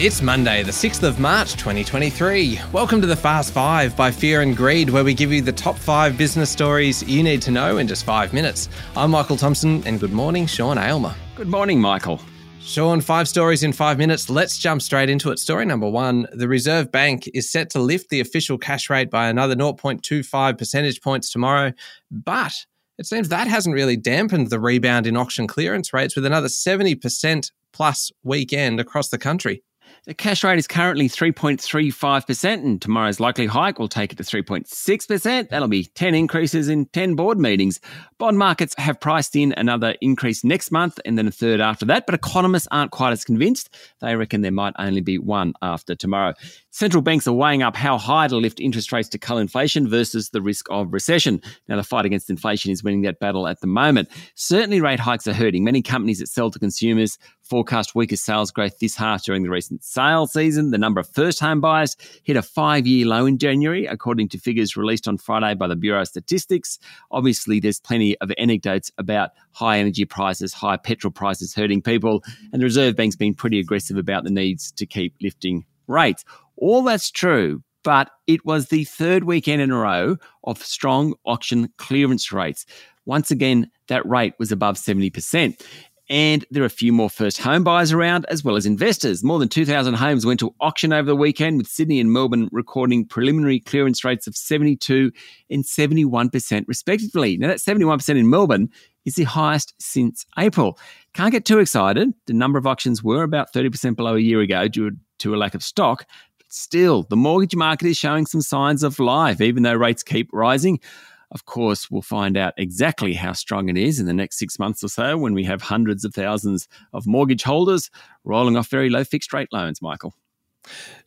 It's Monday, the 6th of March 2023. Welcome to the Fast Five by Fear and Greed, where we give you the top five business stories you need to know in just five minutes. I'm Michael Thompson, and good morning, Sean Aylmer. Good morning, Michael. Sean, five stories in five minutes. Let's jump straight into it. Story number one The Reserve Bank is set to lift the official cash rate by another 0.25 percentage points tomorrow, but it seems that hasn't really dampened the rebound in auction clearance rates with another 70% plus weekend across the country. The cash rate is currently 3.35%, and tomorrow's likely hike will take it to 3.6%. That'll be 10 increases in 10 board meetings. Bond markets have priced in another increase next month and then a third after that, but economists aren't quite as convinced. They reckon there might only be one after tomorrow. Central banks are weighing up how high to lift interest rates to cull inflation versus the risk of recession. Now, the fight against inflation is winning that battle at the moment. Certainly, rate hikes are hurting. Many companies that sell to consumers forecast weaker sales growth this half during the recent sales season. The number of first home buyers hit a five year low in January, according to figures released on Friday by the Bureau of Statistics. Obviously, there's plenty of anecdotes about high energy prices, high petrol prices hurting people, and the Reserve Bank's been pretty aggressive about the needs to keep lifting rates. All that's true, but it was the third weekend in a row of strong auction clearance rates. Once again, that rate was above 70%. And there are a few more first home buyers around, as well as investors. More than 2,000 homes went to auction over the weekend, with Sydney and Melbourne recording preliminary clearance rates of 72 and 71%, respectively. Now, that 71% in Melbourne is the highest since April. Can't get too excited. The number of auctions were about 30% below a year ago due to a lack of stock. But still, the mortgage market is showing some signs of life, even though rates keep rising. Of course, we'll find out exactly how strong it is in the next six months or so when we have hundreds of thousands of mortgage holders rolling off very low fixed rate loans, Michael.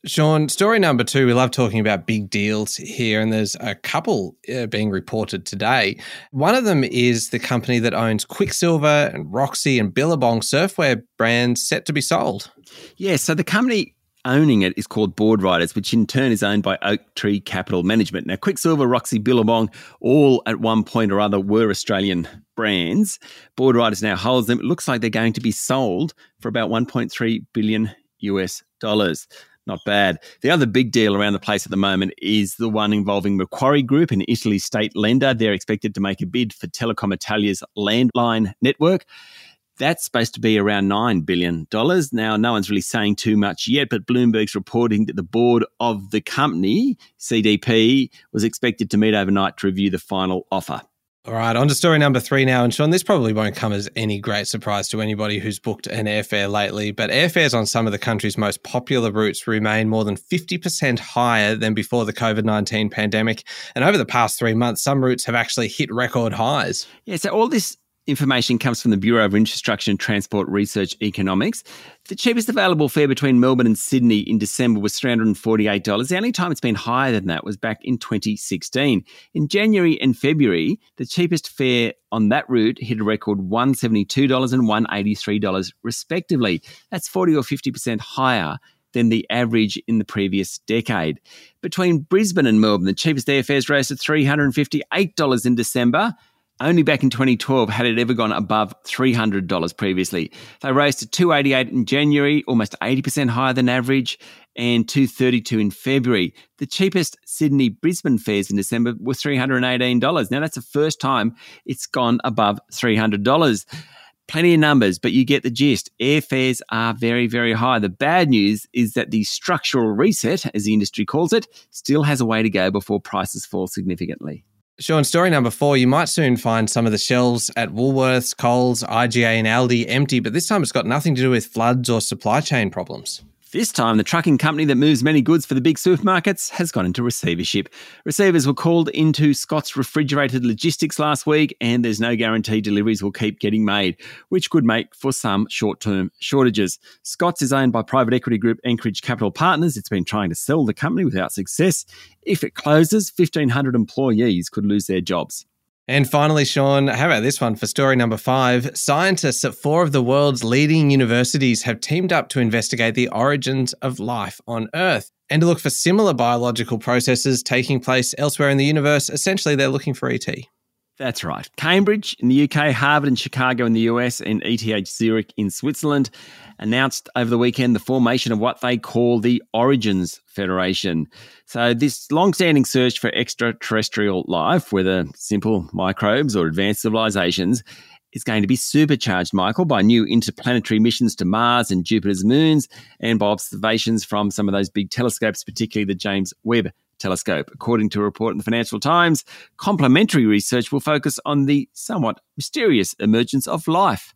Sean, story number two. We love talking about big deals here, and there's a couple uh, being reported today. One of them is the company that owns Quiksilver and Roxy and Billabong surfwear brands set to be sold. Yeah, so the company owning it is called Boardriders, which in turn is owned by Oaktree Capital Management. Now, Quiksilver, Roxy, Billabong, all at one point or other were Australian brands. Boardriders now holds them. It looks like they're going to be sold for about 1.3 billion US dollars. Not bad. The other big deal around the place at the moment is the one involving Macquarie Group, an Italy state lender. They're expected to make a bid for Telecom Italia's landline network. That's supposed to be around $9 billion. Now, no one's really saying too much yet, but Bloomberg's reporting that the board of the company, CDP, was expected to meet overnight to review the final offer. All right, on to story number three now. And Sean, this probably won't come as any great surprise to anybody who's booked an airfare lately, but airfares on some of the country's most popular routes remain more than 50% higher than before the COVID 19 pandemic. And over the past three months, some routes have actually hit record highs. Yeah, so all this information comes from the Bureau of Infrastructure and Transport Research Economics. The cheapest available fare between Melbourne and Sydney in December was $348. The only time it's been higher than that was back in 2016. In January and February, the cheapest fare on that route hit a record $172 and $183 respectively. That's 40 or 50% higher than the average in the previous decade. Between Brisbane and Melbourne, the cheapest airfares rose to $358 in December only back in 2012 had it ever gone above $300 previously. They rose to 288 in January, almost 80% higher than average, and 232 in February. The cheapest Sydney Brisbane fares in December were $318. Now that's the first time it's gone above $300. Plenty of numbers, but you get the gist. Airfares are very, very high. The bad news is that the structural reset, as the industry calls it, still has a way to go before prices fall significantly. Sean, story number four. You might soon find some of the shelves at Woolworths, Coles, IGA, and Aldi empty, but this time it's got nothing to do with floods or supply chain problems. This time, the trucking company that moves many goods for the big supermarkets has gone into receivership. Receivers were called into Scott's refrigerated logistics last week, and there's no guarantee deliveries will keep getting made, which could make for some short term shortages. Scott's is owned by private equity group Anchorage Capital Partners. It's been trying to sell the company without success. If it closes, 1,500 employees could lose their jobs. And finally, Sean, how about this one for story number five? Scientists at four of the world's leading universities have teamed up to investigate the origins of life on Earth and to look for similar biological processes taking place elsewhere in the universe. Essentially, they're looking for ET. That's right. Cambridge in the UK, Harvard and Chicago in the US, and ETH Zurich in Switzerland announced over the weekend the formation of what they call the Origins Federation. So, this long standing search for extraterrestrial life, whether simple microbes or advanced civilizations, is going to be supercharged, Michael, by new interplanetary missions to Mars and Jupiter's moons and by observations from some of those big telescopes, particularly the James Webb telescope. According to a report in the Financial Times, complementary research will focus on the somewhat mysterious emergence of life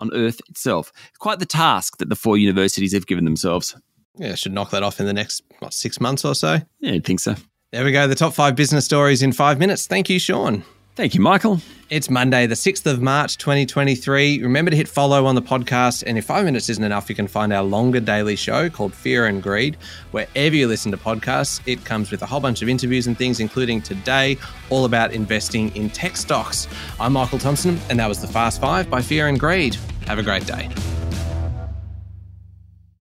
on Earth itself. Quite the task that the four universities have given themselves. Yeah, should knock that off in the next what, six months or so. Yeah, I think so. There we go. The top five business stories in five minutes. Thank you, Sean. Thank you, Michael. It's Monday, the 6th of March, 2023. Remember to hit follow on the podcast. And if five minutes isn't enough, you can find our longer daily show called Fear and Greed. Wherever you listen to podcasts, it comes with a whole bunch of interviews and things, including today, all about investing in tech stocks. I'm Michael Thompson, and that was the Fast Five by Fear and Greed. Have a great day.